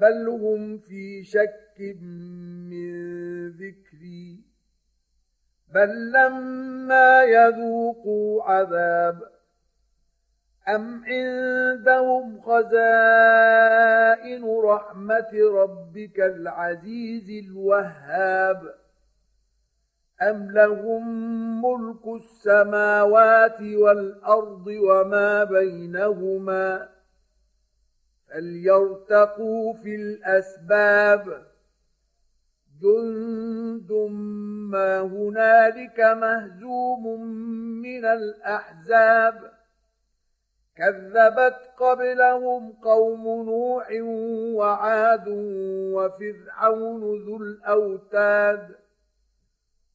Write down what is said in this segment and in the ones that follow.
بل هم في شك من ذكري. بل لما يذوقوا عذاب أم عندهم خزائن رحمة ربك العزيز الوهاب أم لهم ملك السماوات والأرض وما بينهما فليرتقوا في الأسباب جند ما هنالك مهزوم من الأحزاب كذبت قبلهم قوم نوح وعاد وفرعون ذو الأوتاد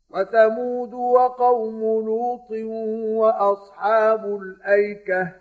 وثمود وقوم لوط وأصحاب الأيكة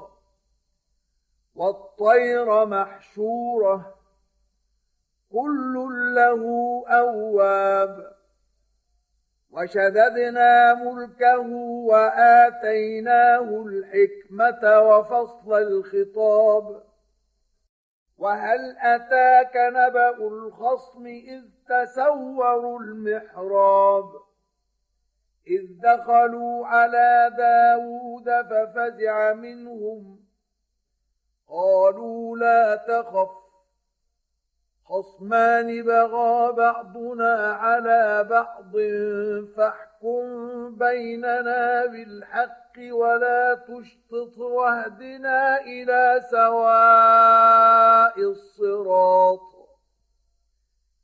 والطير محشورة كل له أواب. وشددنا ملكه وآتيناه الحكمة وفصل الخطاب. وهل أتاك نبأ الخصم إذ تسوروا المحراب؟ إذ دخلوا على داود ففزع منهم قالوا لا تخف. خصمان بغى بعضنا على بعض فاحكم بيننا بالحق ولا تشطط واهدنا إلى سواء الصراط.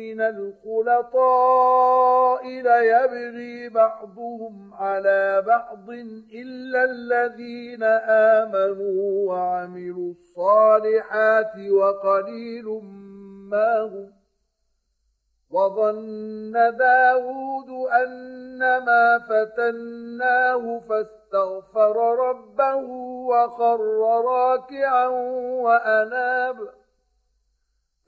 من الخلطاء ليبغي بعضهم على بعض إلا الذين آمنوا وظن داود أنما فتناه فاستغفر ربه وخر راكعا وأناب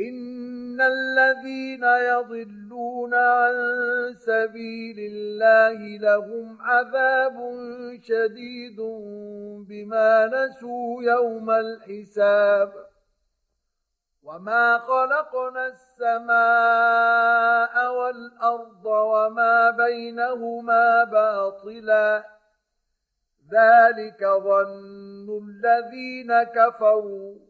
إن الذين يضلون عن سبيل الله لهم عذاب شديد بما نسوا يوم الحساب وما خلقنا السماء والأرض وما بينهما باطلا ذلك ظن الذين كفروا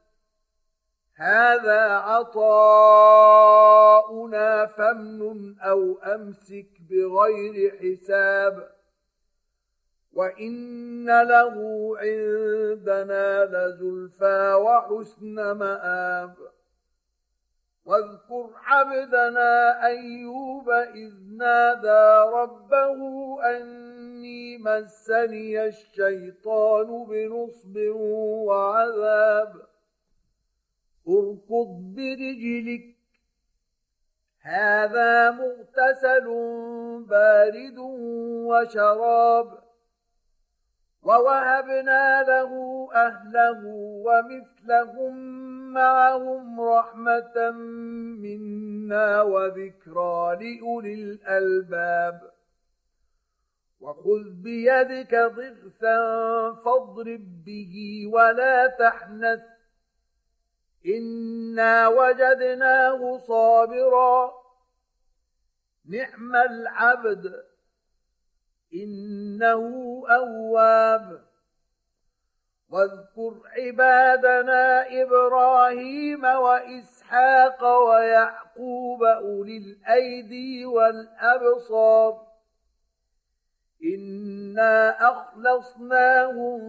هذا عطاؤنا فامنن أو أمسك بغير حساب وإن له عندنا لزلفى وحسن مآب واذكر عبدنا أيوب إذ نادى ربه أني مسني الشيطان بنصب وعذاب اركض برجلك. هذا مغتسل بارد وشراب. ووهبنا له أهله ومثلهم معهم رحمة منا وذكرى لأولي الألباب. وخذ بيدك ضغثا فاضرب به ولا تحنث. انا وجدناه صابرا. نعم العبد. انه اواب. واذكر عبادنا إبراهيم واسحاق ويعقوب اولي الايدي والابصار. انا اخلصناهم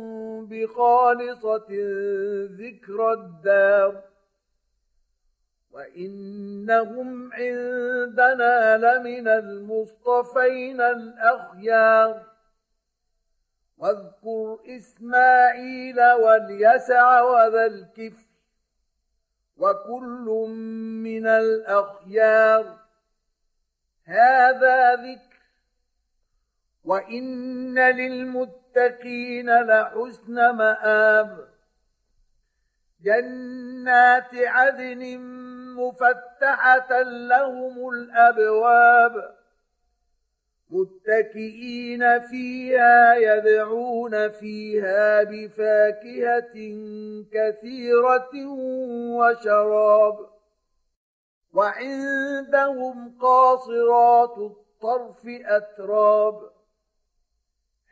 بخالصه ذكر الدار وانهم عندنا لمن المصطفين الاخيار واذكر إسماعيل واليسع وذا الكفر وكل من الأخيار هذا ذكر وإن للمتقين لحسن مآب. جنات عدن مفتحة لهم الأبواب. متكئين فيها يدعون فيها بفاكهة كثيرة وشراب. وعندهم قاصرات الطرف أتراب.